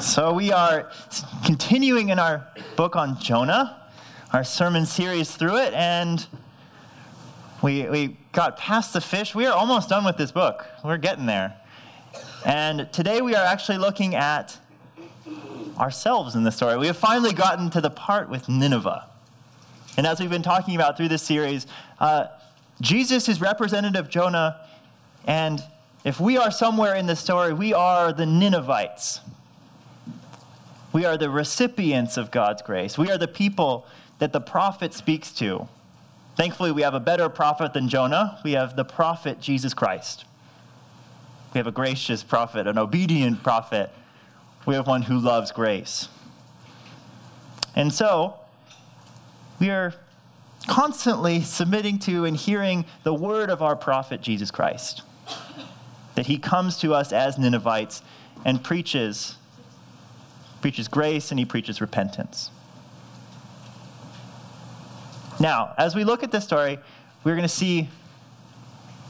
So, we are continuing in our book on Jonah, our sermon series through it, and we, we got past the fish. We are almost done with this book. We're getting there. And today we are actually looking at ourselves in the story. We have finally gotten to the part with Nineveh. And as we've been talking about through this series, uh, Jesus is representative of Jonah, and if we are somewhere in the story, we are the Ninevites. We are the recipients of God's grace. We are the people that the prophet speaks to. Thankfully, we have a better prophet than Jonah. We have the prophet Jesus Christ. We have a gracious prophet, an obedient prophet. We have one who loves grace. And so, we are constantly submitting to and hearing the word of our prophet Jesus Christ that he comes to us as Ninevites and preaches preaches grace and he preaches repentance. Now, as we look at this story, we're going to see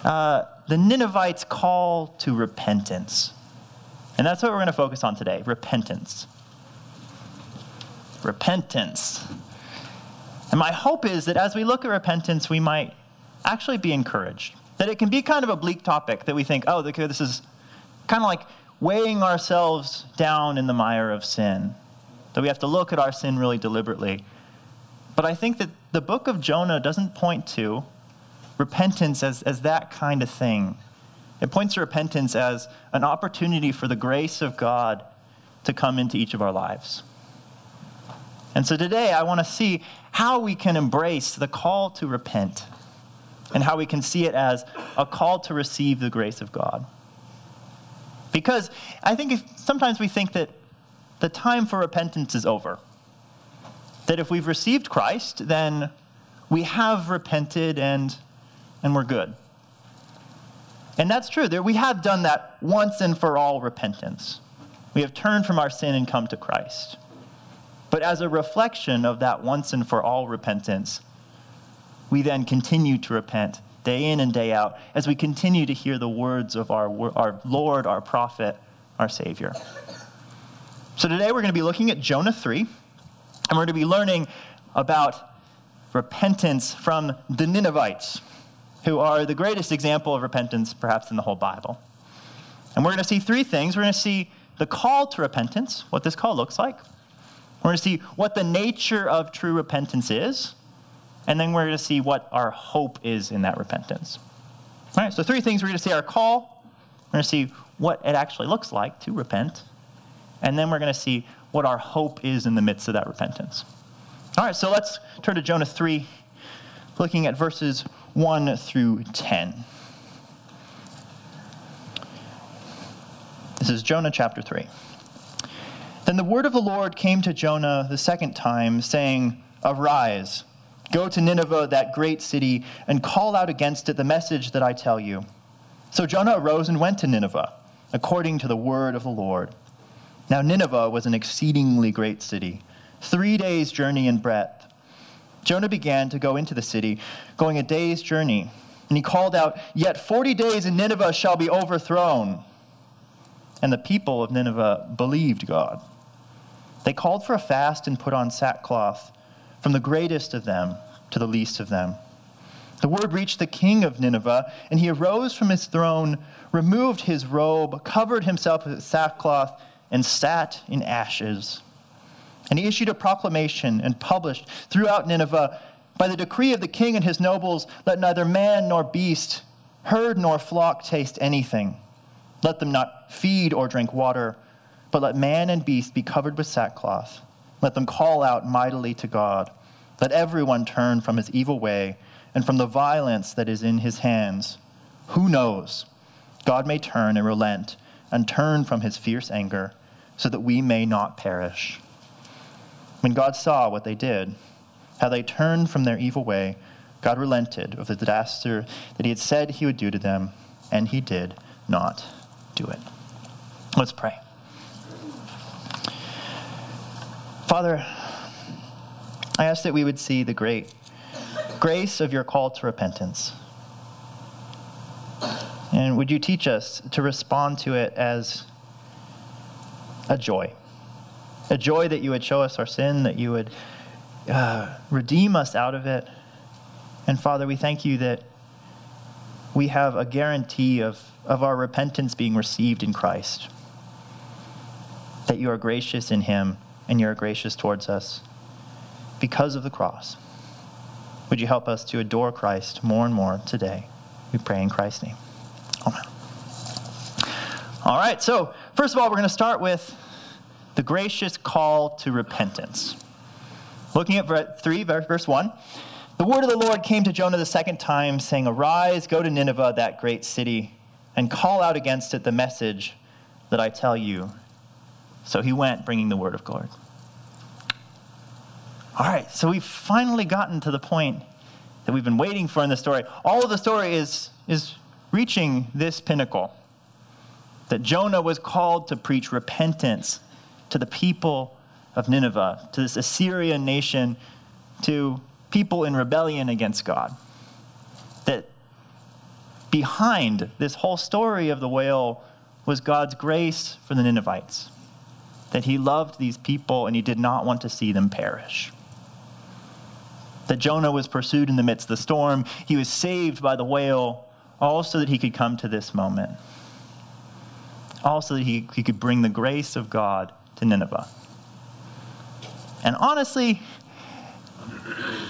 uh, the Ninevites' call to repentance. And that's what we're going to focus on today repentance. Repentance. And my hope is that as we look at repentance, we might actually be encouraged that it can be kind of a bleak topic that we think, oh, this is kind of like weighing ourselves down in the mire of sin, that we have to look at our sin really deliberately. But I think that the book of Jonah doesn't point to repentance as, as that kind of thing. It points to repentance as an opportunity for the grace of God to come into each of our lives. And so today I want to see how we can embrace the call to repent and how we can see it as a call to receive the grace of God. Because I think if, sometimes we think that the time for repentance is over. That if we've received Christ, then we have repented and, and we're good. And that's true. We have done that once and for all repentance. We have turned from our sin and come to Christ. But as a reflection of that once and for all repentance, we then continue to repent day in and day out as we continue to hear the words of our, our Lord, our prophet, our Savior. So today we're going to be looking at Jonah 3, and we're going to be learning about repentance from the Ninevites, who are the greatest example of repentance perhaps in the whole Bible. And we're going to see three things. We're going to see the call to repentance, what this call looks like. We're going to see what the nature of true repentance is. And then we're going to see what our hope is in that repentance. All right, so three things. We're going to see our call, we're going to see what it actually looks like to repent, and then we're going to see what our hope is in the midst of that repentance. All right, so let's turn to Jonah 3, looking at verses 1 through 10. This is Jonah chapter 3. Then the word of the Lord came to Jonah the second time, saying, Arise Go to Nineveh, that great city, and call out against it the message that I tell you. So Jonah arose and went to Nineveh, according to the word of the Lord. Now, Nineveh was an exceedingly great city, three days' journey in breadth. Jonah began to go into the city, going a day's journey. And he called out, Yet forty days and Nineveh shall be overthrown. And the people of Nineveh believed God. They called for a fast and put on sackcloth from the greatest of them to the least of them. The word reached the king of Nineveh, and he arose from his throne, removed his robe, covered himself with sackcloth, and sat in ashes. And he issued a proclamation and published throughout Nineveh By the decree of the king and his nobles, let neither man nor beast, herd nor flock taste anything. Let them not feed or drink water, but let man and beast be covered with sackcloth. Let them call out mightily to God. Let everyone turn from his evil way and from the violence that is in his hands. Who knows? God may turn and relent and turn from his fierce anger so that we may not perish. When God saw what they did, how they turned from their evil way, God relented of the disaster that he had said he would do to them, and he did not do it. Let's pray. Father, I ask that we would see the great grace of your call to repentance. And would you teach us to respond to it as a joy. A joy that you would show us our sin, that you would uh, redeem us out of it. And Father, we thank you that we have a guarantee of, of our repentance being received in Christ. That you are gracious in Him and you are gracious towards us because of the cross. Would you help us to adore Christ more and more today? We pray in Christ's name. Amen. All right, so first of all, we're going to start with the gracious call to repentance. Looking at 3, verse 1. The word of the Lord came to Jonah the second time, saying, Arise, go to Nineveh, that great city, and call out against it the message that I tell you. So he went, bringing the word of God. All right, so we've finally gotten to the point that we've been waiting for in the story. All of the story is, is reaching this pinnacle that Jonah was called to preach repentance to the people of Nineveh, to this Assyrian nation, to people in rebellion against God. That behind this whole story of the whale was God's grace for the Ninevites. That he loved these people and he did not want to see them perish. That Jonah was pursued in the midst of the storm. He was saved by the whale, all so that he could come to this moment. all so that he, he could bring the grace of God to Nineveh. And honestly,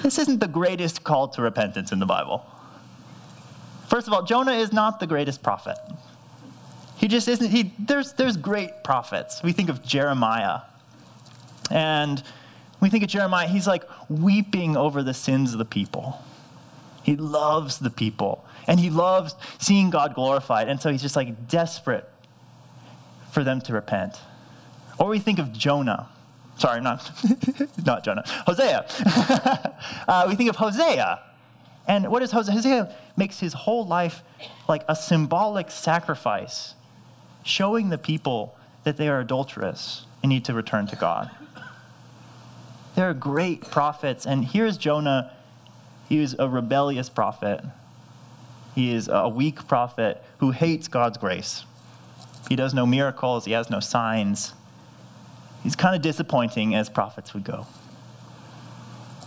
this isn't the greatest call to repentance in the Bible. First of all, Jonah is not the greatest prophet. He just isn't. He, there's, there's great prophets. We think of Jeremiah. And we think of Jeremiah, he's like weeping over the sins of the people. He loves the people. And he loves seeing God glorified. And so he's just like desperate for them to repent. Or we think of Jonah. Sorry, not, not Jonah. Hosea. uh, we think of Hosea. And what is Hosea? Hosea makes his whole life like a symbolic sacrifice, showing the people that they are adulterous and need to return to God. There are great prophets. And here's Jonah. He is a rebellious prophet. He is a weak prophet who hates God's grace. He does no miracles, he has no signs. He's kind of disappointing as prophets would go.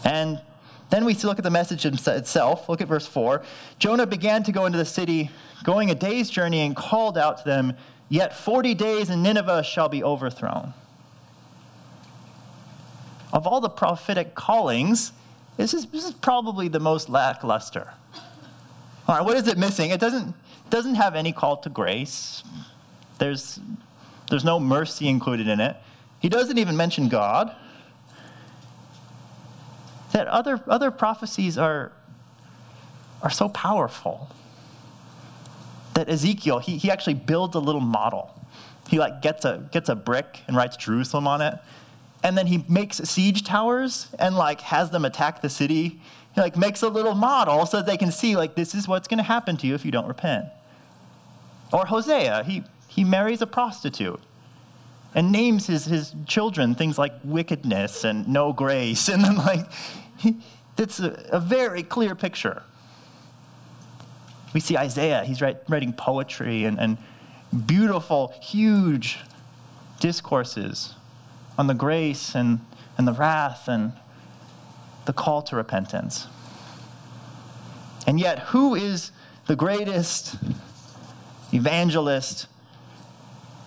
And then we look at the message itself. Look at verse 4. Jonah began to go into the city, going a day's journey, and called out to them, Yet 40 days and Nineveh shall be overthrown. Of all the prophetic callings, this is, this is probably the most lackluster. All right, what is it missing? It doesn't, doesn't have any call to grace. There's, there's no mercy included in it. He doesn't even mention God. That other, other prophecies are, are so powerful that Ezekiel, he, he actually builds a little model. He like gets a, gets a brick and writes Jerusalem on it. And then he makes siege towers and like has them attack the city. He like makes a little model so that they can see like this is what's going to happen to you if you don't repent. Or Hosea, he, he marries a prostitute and names his, his children things like wickedness and no grace. And then, like, he, it's a, a, very clear picture. We see Isaiah, he's writing poetry and, and beautiful, huge discourses on the grace and, and the wrath and the call to repentance. And yet, who is the greatest evangelist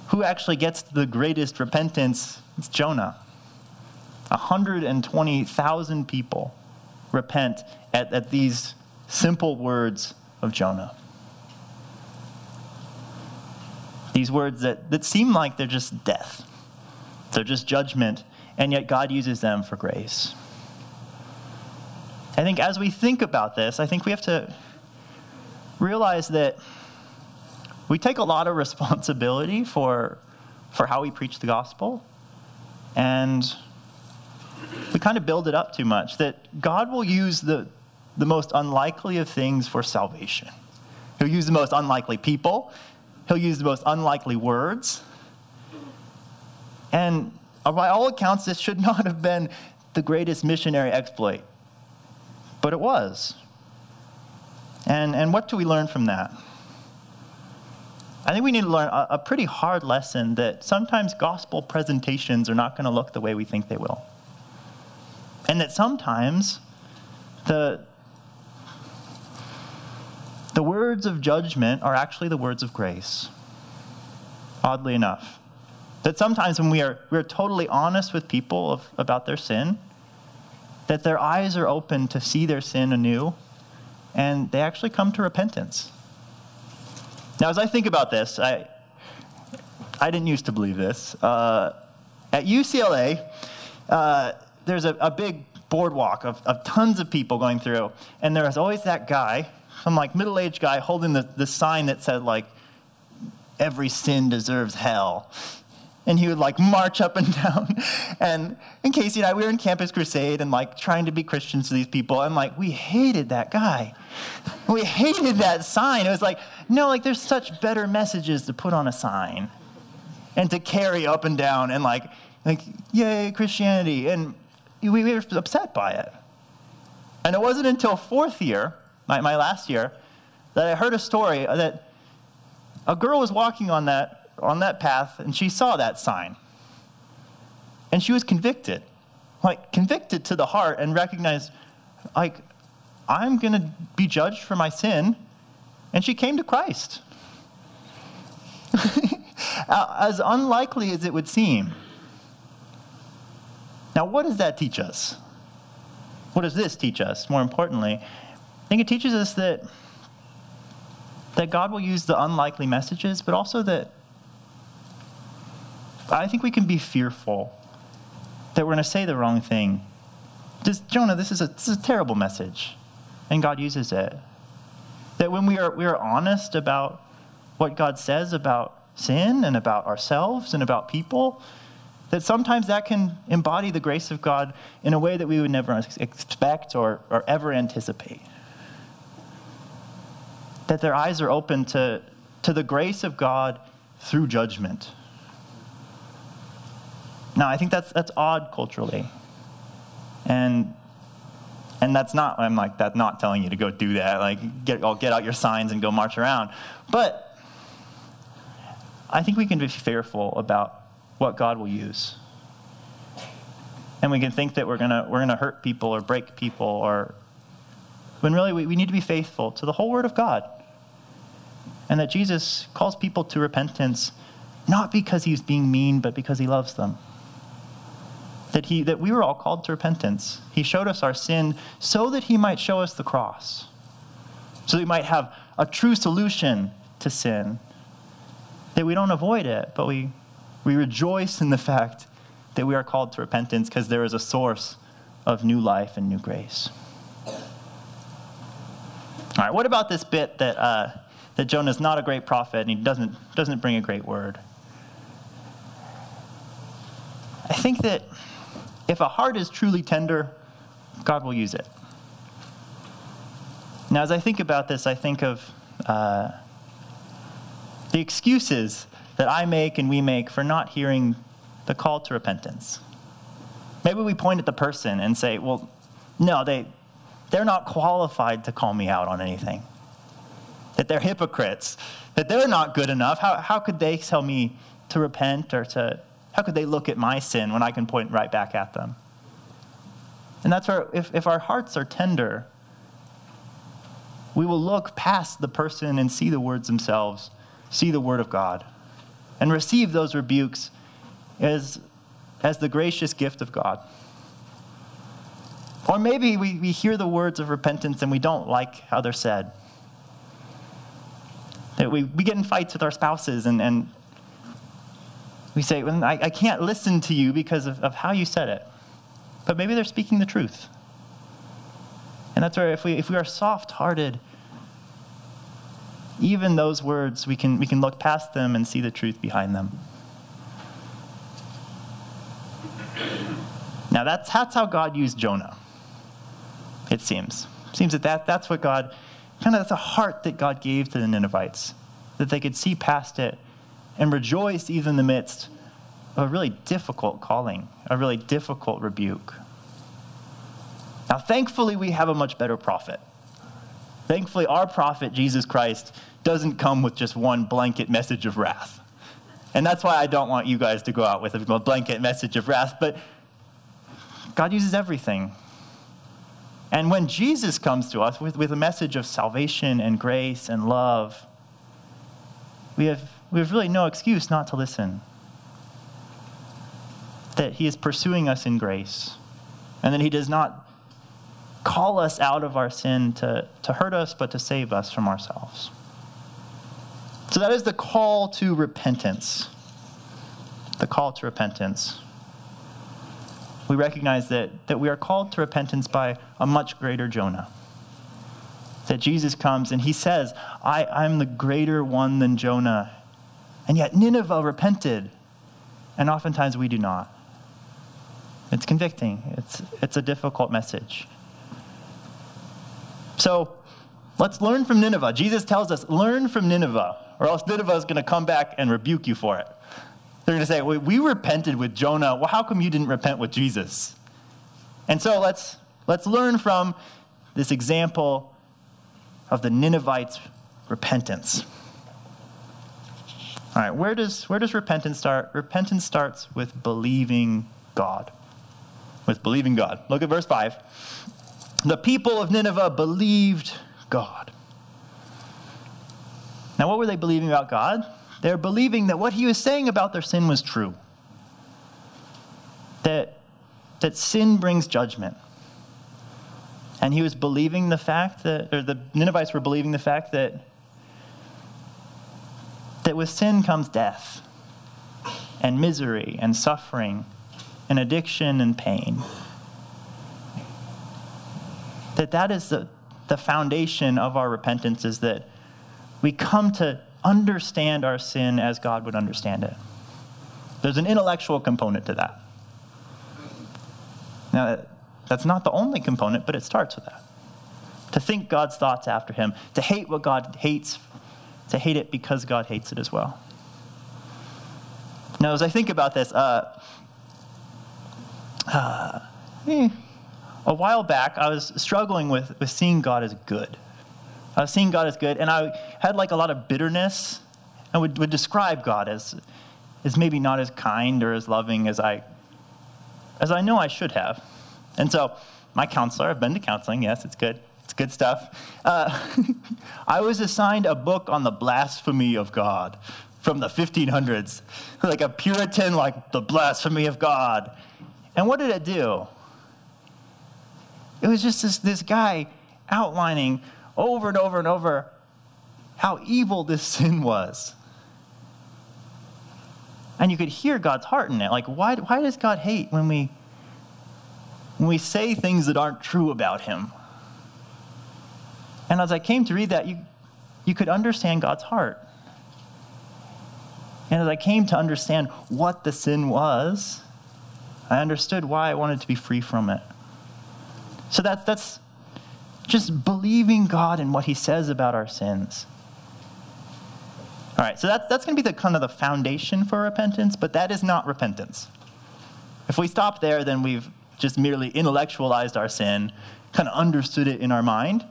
who actually gets the greatest repentance? It's Jonah. 120,000 people repent at, at these simple words of Jonah. These words that, that seem like they're just death, they're just judgment, and yet God uses them for grace. I think as we think about this, I think we have to realize that we take a lot of responsibility for, for how we preach the gospel, and we kind of build it up too much that God will use the, the most unlikely of things for salvation. He'll use the most unlikely people, he'll use the most unlikely words. And by all accounts, this should not have been the greatest missionary exploit, but it was. And, and what do we learn from that? I think we need to learn a, a pretty hard lesson that sometimes gospel presentations are not going to look the way we think they will. And that sometimes the, the words of judgment are actually the words of grace, oddly enough. That sometimes when we are, we are totally honest with people of, about their sin, that their eyes are open to see their sin anew, and they actually come to repentance. Now, as I think about this, I, I didn't used to believe this. Uh, at UCLA, uh, there's a, a, big boardwalk of, of tons of people going through, and there was always that guy, some like middle-aged guy, holding the, the sign that said like, "Every sin deserves hell." and he would like march up and down. And in Casey and I, we were in Campus Crusade and like trying to be Christians to these people, and like we hated that guy. We hated that sign. It was like, no, like there's such better messages to put on a sign and to carry up and down and like, like, yay, Christianity. And we were upset by it. And it wasn't until fourth year, my, my last year, that I heard a story that a girl was walking on that on that path and she saw that sign. And she was convicted, like convicted to the heart and recognized, like, I'm going to be judged for my sin. And she came to Christ. as unlikely as it would seem. Now, what does that teach us? What does this teach us, more importantly? I think it teaches us that, that God will use the unlikely messages, but also that I think we can be fearful that we're going to say the wrong thing. Just, Jonah, this is, a, this is a terrible message, and God uses it. That when we are, we are honest about what God says about sin and about ourselves and about people, that sometimes that can embody the grace of God in a way that we would never expect or, or ever anticipate. That their eyes are open to, to the grace of God through judgment. Now, I think that's, that's odd culturally. And, and that's not, I'm like, that's not telling you to go do that. Like, get, I'll get out your signs and go march around. But I think we can be fearful about what God will use. And we can think that we're going we're gonna hurt people or break people, or when really we, we need to be faithful to the whole Word of God. And that Jesus calls people to repentance not because he's being mean, but because he loves them that, he, that we were all called to repentance. He showed us our sin so that he might show us the cross, so that we might have a true solution to sin, that we don't avoid it, but we, we rejoice in the fact that we are called to repentance because there is a source of new life and new grace. All right, what about this bit that, uh, that Jonah is not a great prophet and he doesn't, doesn't bring a great word? I think that if a heart is truly tender, God will use it. Now, as I think about this, I think of uh, the excuses that I make and we make for not hearing the call to repentance. Maybe we point at the person and say, well, no, they, they're not qualified to call me out on anything. That they're hypocrites, that they're not good enough. How, how could they tell me to repent or to, how could they look at my sin when I can point right back at them? And that's where, if, if our hearts are tender, we will look past the person and see the words themselves, see the word of God, and receive those rebukes as, as the gracious gift of God. Or maybe we, we hear the words of repentance and we don't like how they're said. That we, we get in fights with our spouses and, and we say, well, I, I can't listen to you because of, of how you said it. But maybe they're speaking the truth. And that's where if we, if we are soft hearted, even those words, we can, we can look past them and see the truth behind them. Now, that's, that's how God used Jonah, it seems. It seems that, that that's what God, kind of, that's a heart that God gave to the Ninevites, that they could see past it and rejoice even in the midst of a really difficult calling, a really difficult rebuke. Now, thankfully, we have a much better prophet. Thankfully, our prophet, Jesus Christ, doesn't come with just one blanket message of wrath. And that's why I don't want you guys to go out with a blanket message of wrath. But God uses everything. And when Jesus comes to us with, with a message of salvation and grace and love, we have, we have really no excuse not to listen. That He is pursuing us in grace, and that He does not call us out of our sin to, to hurt us, but to save us from ourselves. So that is the call to repentance. The call to repentance. We recognize that, that we are called to repentance by a much greater Jonah. That Jesus comes and he says, I, I'm the greater one than Jonah. And yet Nineveh repented. And oftentimes we do not. It's convicting, it's, it's a difficult message. So let's learn from Nineveh. Jesus tells us, learn from Nineveh, or else Nineveh is going to come back and rebuke you for it. They're going to say, we repented with Jonah. Well, how come you didn't repent with Jesus? And so let's, let's learn from this example of the Ninevites' repentance. All right, where does, where does repentance start? Repentance starts with believing God. With believing God. Look at verse 5. The people of Nineveh believed God. Now, what were they believing about God? They're believing that what he was saying about their sin was true. That, that sin brings judgment. And he was believing the fact that, or the Ninevites were believing the fact that, that with sin comes death and misery and suffering and addiction and pain that that is the, the foundation of our repentance is that we come to understand our sin as God would understand it. There's an intellectual component to that. Now, that's not the only component, but it starts with that. To think God's thoughts after him, to hate what God hates, to hate it because God hates it as well. Now, as I think about this, uh, uh, eh, a while back, I was struggling with, with seeing God as good. I was seeing God as good, and I had like a lot of bitterness and would, would describe God as, as maybe not as kind or as loving as I, as I know I should have. And so, my counselor, I've been to counseling, yes, it's good. It's good stuff. Uh, I was assigned a book on the blasphemy of God from the 1500s, like a Puritan, like the blasphemy of God. And what did it do? It was just this, this guy outlining over and over and over how evil this sin was. And you could hear God's heart in it. Like, why, why does God hate when we, when we say things that aren't true about him? And as I came to read that, you, you could understand God's heart. And as I came to understand what the sin was, I understood why I wanted to be free from it. So that's, that's just believing God and what he says about our sins. All right, so that's, that's going to be the kind of the foundation for repentance, but that is not repentance. If we stop there, then we've just merely intellectualized our sin, kind of understood it in our mind.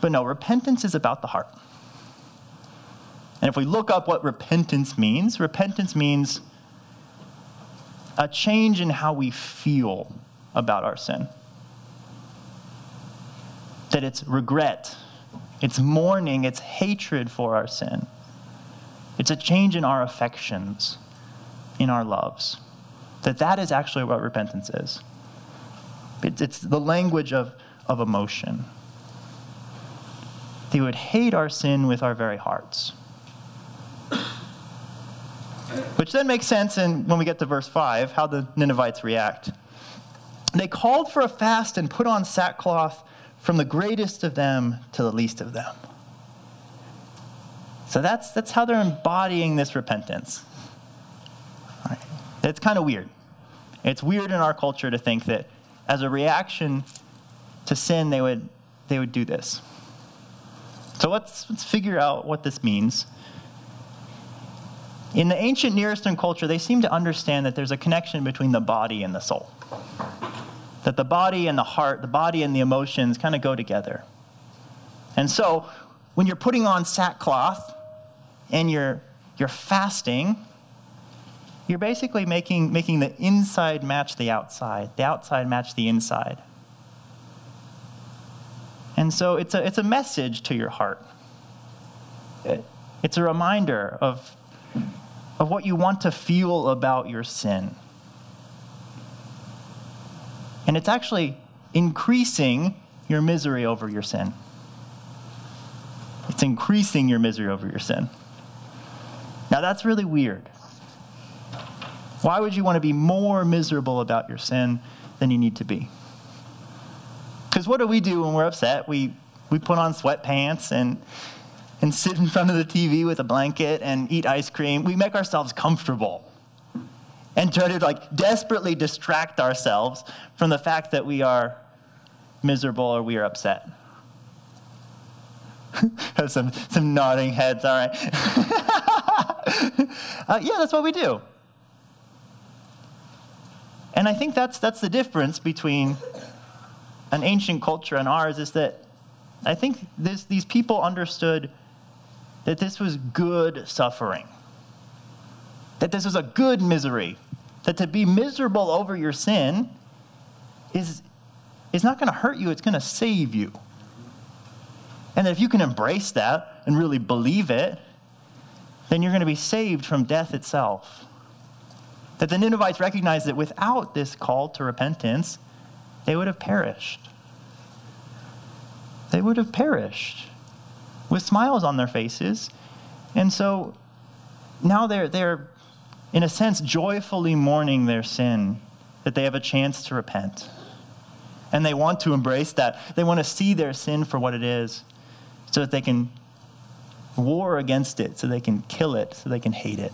But no, repentance is about the heart. And if we look up what repentance means, repentance means a change in how we feel about our sin that it's regret, it's mourning, it's hatred for our sin. It's a change in our affections, in our loves. That that is actually what repentance is. It's, it's the language of, of emotion. They would hate our sin with our very hearts. Which then makes sense in, when we get to verse 5, how the Ninevites react. They called for a fast and put on sackcloth from the greatest of them to the least of them. So that's, that's how they're embodying this repentance. Right. It's kind of weird. It's weird in our culture to think that as a reaction to sin, they would, they would do this. So let's, let's figure out what this means. In the ancient Near Eastern culture, they seem to understand that there's a connection between the body and the soul that the body and the heart, the body and the emotions kind of go together. And so when you're putting on sackcloth and you're, you're fasting, you're basically making, making the inside match the outside, the outside match the inside. And so it's a, it's a message to your heart. It, it's a reminder of, of what you want to feel about your sin. And it's actually increasing your misery over your sin. It's increasing your misery over your sin. Now, that's really weird. Why would you want to be more miserable about your sin than you need to be? Because what do we do when we're upset? We, we put on sweatpants and, and sit in front of the TV with a blanket and eat ice cream. We make ourselves comfortable and try to like desperately distract ourselves from the fact that we are miserable or we are upset. Have some, some nodding heads, all right. uh, yeah, that's what we do. And I think that's, that's the difference between an ancient culture and ours is that I think this, these people understood that this was good suffering, that this was a good misery, that to be miserable over your sin is, is not going to hurt you, it's going to save you. And that if you can embrace that and really believe it, then you're going to be saved from death itself. That the Ninevites recognized that without this call to repentance, they would have perished. They would have perished with smiles on their faces. And so now they're, they're, in a sense, joyfully mourning their sin, that they have a chance to repent. And they want to embrace that. They want to see their sin for what it is so that they can war against it, so they can kill it, so they can hate it.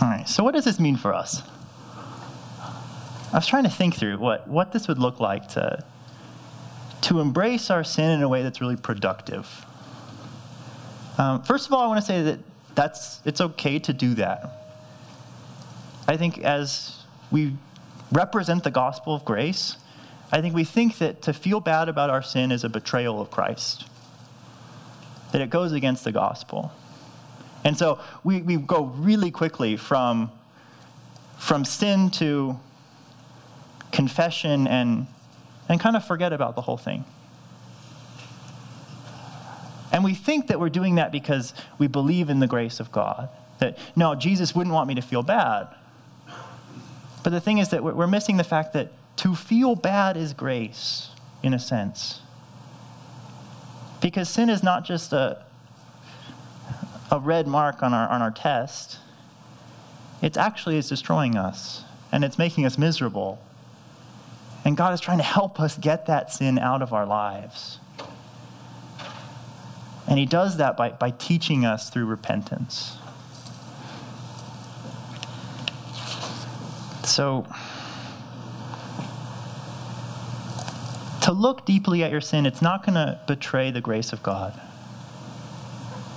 All right, so what does this mean for us? I was trying to think through what, what this would look like to, to embrace our sin in a way that's really productive. Um, first of all, I want to say that that's, it's okay to do that. I think as we represent the gospel of grace, I think we think that to feel bad about our sin is a betrayal of Christ, that it goes against the gospel. And so we, we go really quickly from, from sin to confession and, and kind of forget about the whole thing. And we think that we're doing that because we believe in the grace of God. That, no, Jesus wouldn't want me to feel bad. But the thing is that we're missing the fact that to feel bad is grace, in a sense. Because sin is not just a, a red mark on our, on our test, it actually is destroying us and it's making us miserable. And God is trying to help us get that sin out of our lives. And He does that by, by teaching us through repentance. So, to look deeply at your sin, it's not going to betray the grace of God.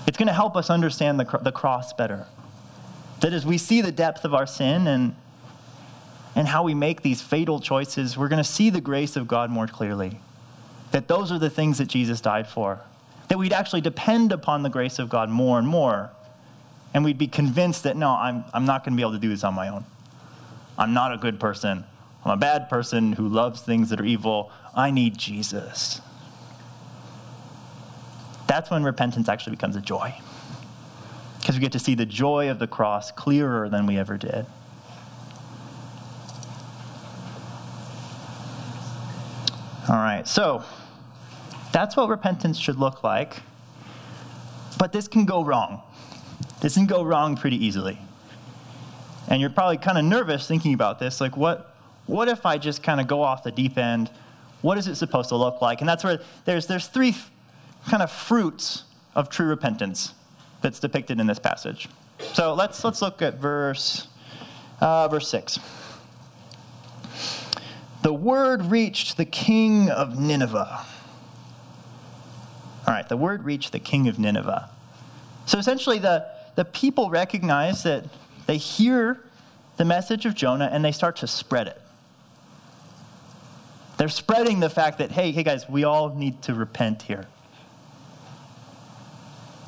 It's going to help us understand the, the cross better. That as we see the depth of our sin and, and how we make these fatal choices, we're going to see the grace of God more clearly. That those are the things that Jesus died for. That we'd actually depend upon the grace of God more and more. And we'd be convinced that, no, I'm, I'm not going to be able to do this on my own. I'm not a good person. I'm a bad person who loves things that are evil. I need Jesus that's when repentance actually becomes a joy. Because we get to see the joy of the cross clearer than we ever did. All right, so that's what repentance should look like. But this can go wrong. This can go wrong pretty easily. And you're probably kind of nervous thinking about this. Like, what, what if I just kind of go off the deep end? What is it supposed to look like? And that's where there's, there's three kind of fruits of true repentance that's depicted in this passage. So let's, let's look at verse, uh, verse 6. The word reached the king of Nineveh. All right, the word reached the king of Nineveh. So essentially, the, the people recognize that they hear the message of Jonah and they start to spread it. They're spreading the fact that, hey, hey guys, we all need to repent here.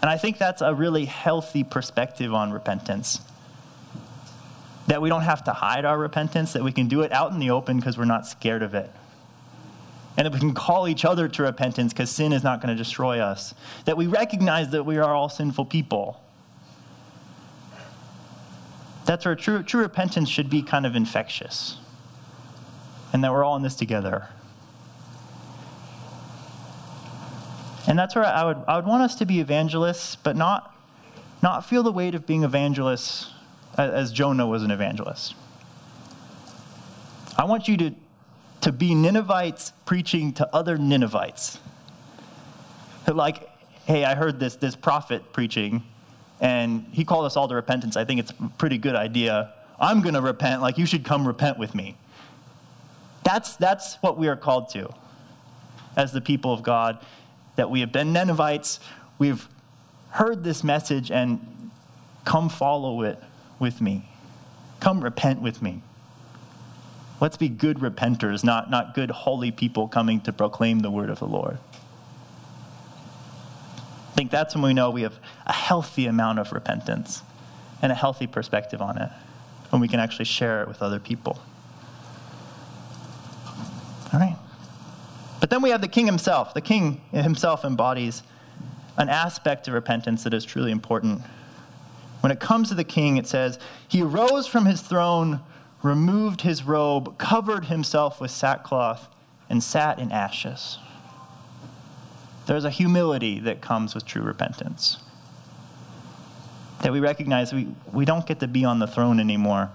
And I think that's a really healthy perspective on repentance. That we don't have to hide our repentance, that we can do it out in the open because we're not scared of it. And that we can call each other to repentance because sin is not going to destroy us. That we recognize that we are all sinful people. That's where true, true repentance should be kind of infectious. And that we're all in this together. And that's where I would, I would want us to be evangelists, but not, not feel the weight of being evangelists as Jonah was an evangelist. I want you to, to be Ninevites preaching to other Ninevites. Like, hey, I heard this, this prophet preaching, and he called us all to repentance. I think it's a pretty good idea. I'm going to repent, like, you should come repent with me. That's, that's what we are called to as the people of God that we have been Ninevites, we've heard this message, and come follow it with me. Come repent with me. Let's be good repenters, not, not good holy people coming to proclaim the word of the Lord. I think that's when we know we have a healthy amount of repentance and a healthy perspective on it, when we can actually share it with other people. All right. But then we have the king himself. The king himself embodies an aspect of repentance that is truly important. When it comes to the king, it says, He arose from his throne, removed his robe, covered himself with sackcloth, and sat in ashes. There's a humility that comes with true repentance. That we recognize we, we don't get to be on the throne anymore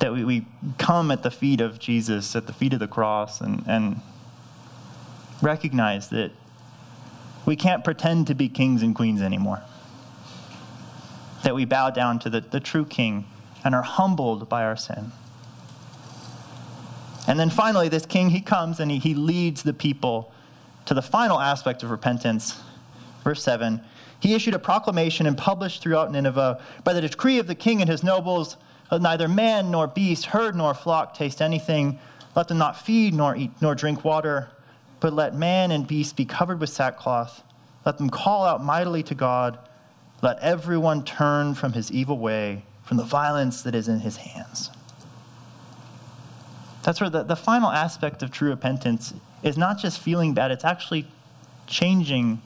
that we, we come at the feet of Jesus, at the feet of the cross, and, and recognize that we can't pretend to be kings and queens anymore. That we bow down to the, the true king and are humbled by our sin. And then finally, this king, he comes and he, he leads the people to the final aspect of repentance. Verse 7 He issued a proclamation and published throughout Nineveh by the decree of the king and his nobles neither man nor beast, herd nor flock taste anything. Let them not feed nor eat nor drink water, but let man and beast be covered with sackcloth. Let them call out mightily to God. Let everyone turn from his evil way, from the violence that is in his hands. That's where the, the final aspect of true repentance is not just feeling bad, it's actually changing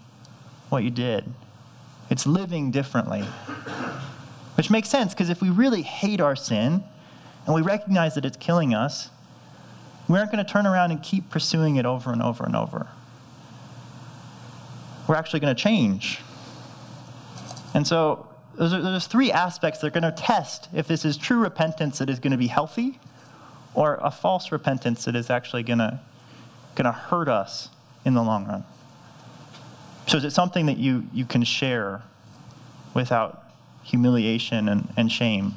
what you did. It's living differently. Which makes sense because if we really hate our sin and we recognize that it's killing us, we aren't going to turn around and keep pursuing it over and over and over. We're actually going to change. And so there's, there's three aspects that are going to test if this is true repentance that is going to be healthy or a false repentance that is actually going to, going to hurt us in the long run. So is it something that you, you can share without humiliation and, and shame?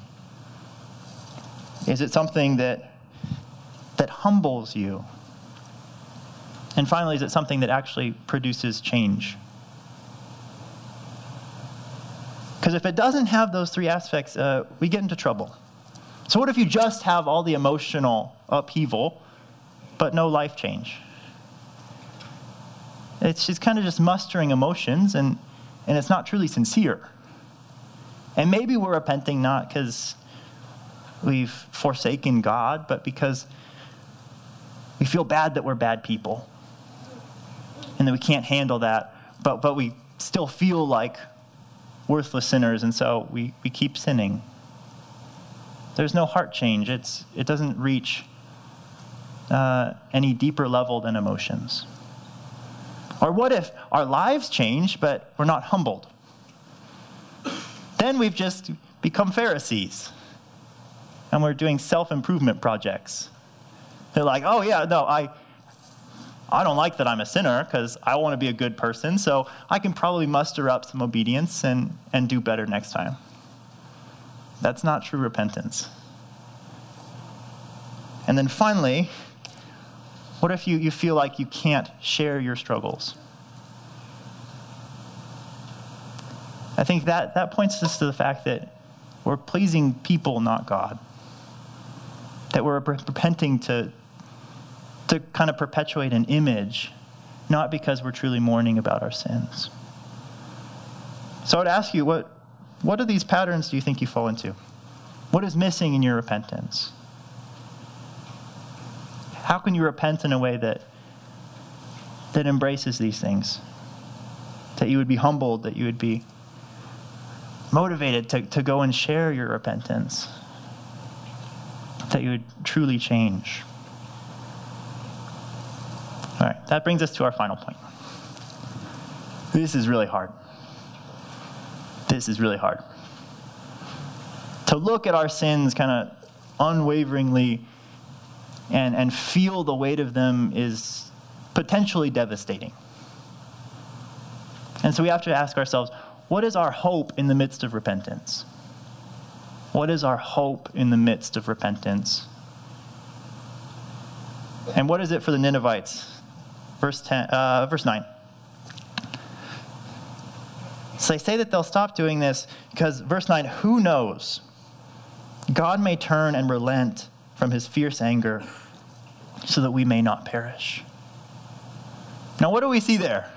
Is it something that, that humbles you? And finally, is it something that actually produces change? Because if it doesn't have those three aspects, uh, we get into trouble. So, what if you just have all the emotional upheaval, but no life change? It's just kind of just mustering emotions, and, and it's not truly sincere. And maybe we're repenting not because we've forsaken God, but because we feel bad that we're bad people and that we can't handle that, but, but we still feel like worthless sinners, and so we, we keep sinning. There's no heart change, it's, it doesn't reach uh, any deeper level than emotions. Or what if our lives change, but we're not humbled? then we've just become Pharisees. And we're doing self improvement projects. They're like, oh, yeah, no, I, I don't like that I'm a sinner because I want to be a good person, so I can probably muster up some obedience and, and do better next time. That's not true repentance. And then finally, what if you, you feel like you can't share your struggles? I think that, that points us to the fact that we're pleasing people, not God. That we're repenting to, to kind of perpetuate an image, not because we're truly mourning about our sins. So I'd ask you, what, what of these patterns do you think you fall into? What is missing in your repentance? How can you repent in a way that, that embraces these things? That you would be humbled, that you would be motivated to, to go and share your repentance, that you would truly change. That brings us to our final point. This is really hard. This is really hard. To look at our sins kind of unwaveringly and, and feel the weight of them is potentially devastating. And so we have to ask ourselves what is our hope in the midst of repentance? What is our hope in the midst of repentance? And what is it for the Ninevites? Verse, 10, uh, verse 9. So they say that they'll stop doing this because, verse 9, who knows? God may turn and relent from his fierce anger so that we may not perish. Now, what do we see there?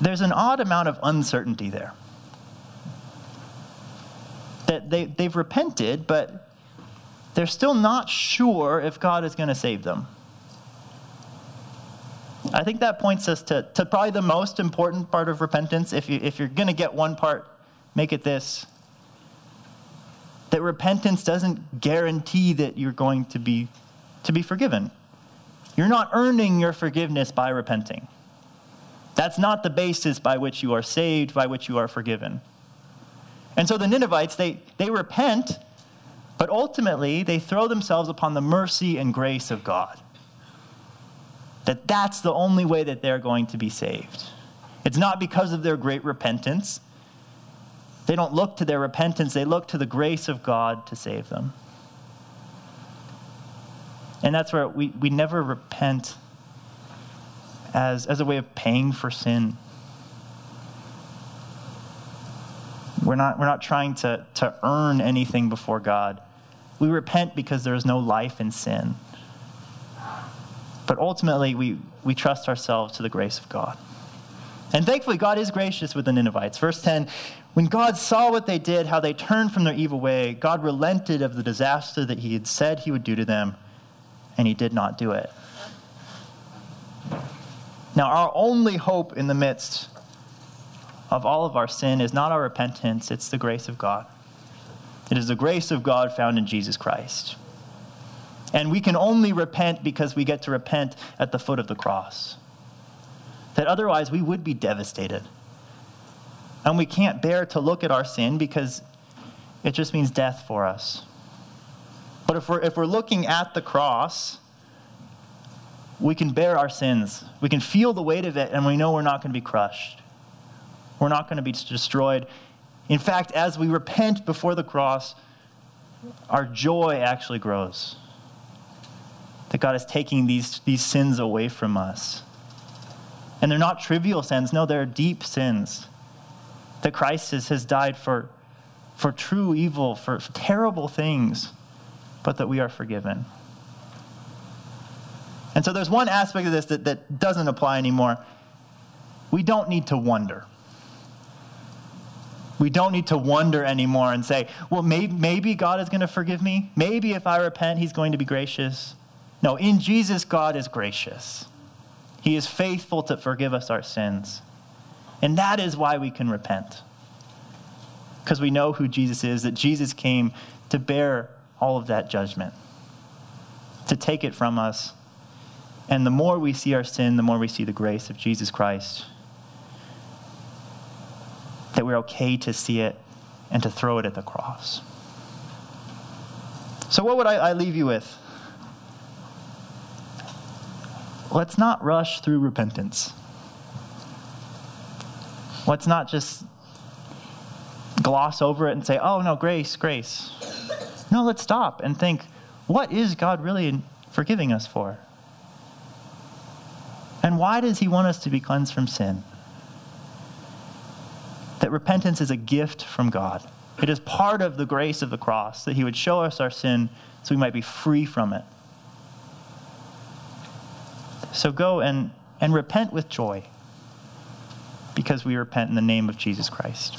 There's an odd amount of uncertainty there. That they, they've repented, but they're still not sure if God is going to save them. I think that points us to, to probably the most important part of repentance. If, you, if you're going to get one part, make it this that repentance doesn't guarantee that you're going to be, to be forgiven. You're not earning your forgiveness by repenting. That's not the basis by which you are saved, by which you are forgiven. And so the Ninevites, they, they repent, but ultimately they throw themselves upon the mercy and grace of God that that's the only way that they're going to be saved. It's not because of their great repentance. They don't look to their repentance, they look to the grace of God to save them. And that's where we, we never repent as, as a way of paying for sin. We're not, we're not trying to, to earn anything before God. We repent because there is no life in sin. But ultimately, we, we trust ourselves to the grace of God. And thankfully, God is gracious with the Ninevites. Verse 10 When God saw what they did, how they turned from their evil way, God relented of the disaster that he had said he would do to them, and he did not do it. Now, our only hope in the midst of all of our sin is not our repentance, it's the grace of God. It is the grace of God found in Jesus Christ. And we can only repent because we get to repent at the foot of the cross. That otherwise we would be devastated. And we can't bear to look at our sin because it just means death for us. But if we're, if we're looking at the cross, we can bear our sins. We can feel the weight of it, and we know we're not going to be crushed. We're not going to be destroyed. In fact, as we repent before the cross, our joy actually grows that God is taking these, these sins away from us. And they're not trivial sins, no, they're deep sins. That Christ has, has died for, for true evil, for, for terrible things, but that we are forgiven. And so there's one aspect of this that, that doesn't apply anymore. We don't need to wonder. We don't need to wonder anymore and say, well, maybe, maybe God is going to forgive me. Maybe if I repent, he's going to be gracious. No, in Jesus, God is gracious. He is faithful to forgive us our sins. And that is why we can repent. Because we know who Jesus is, that Jesus came to bear all of that judgment, to take it from us. And the more we see our sin, the more we see the grace of Jesus Christ. That we're okay to see it and to throw it at the cross. So, what would I, I leave you with? Let's not rush through repentance. Let's not just gloss over it and say, oh, no, grace, grace. No, let's stop and think, what is God really forgiving us for? And why does he want us to be cleansed from sin? That repentance is a gift from God. It is part of the grace of the cross, that he would show us our sin so we might be free from it. So go and, and repent with joy because we repent in the name of Jesus Christ.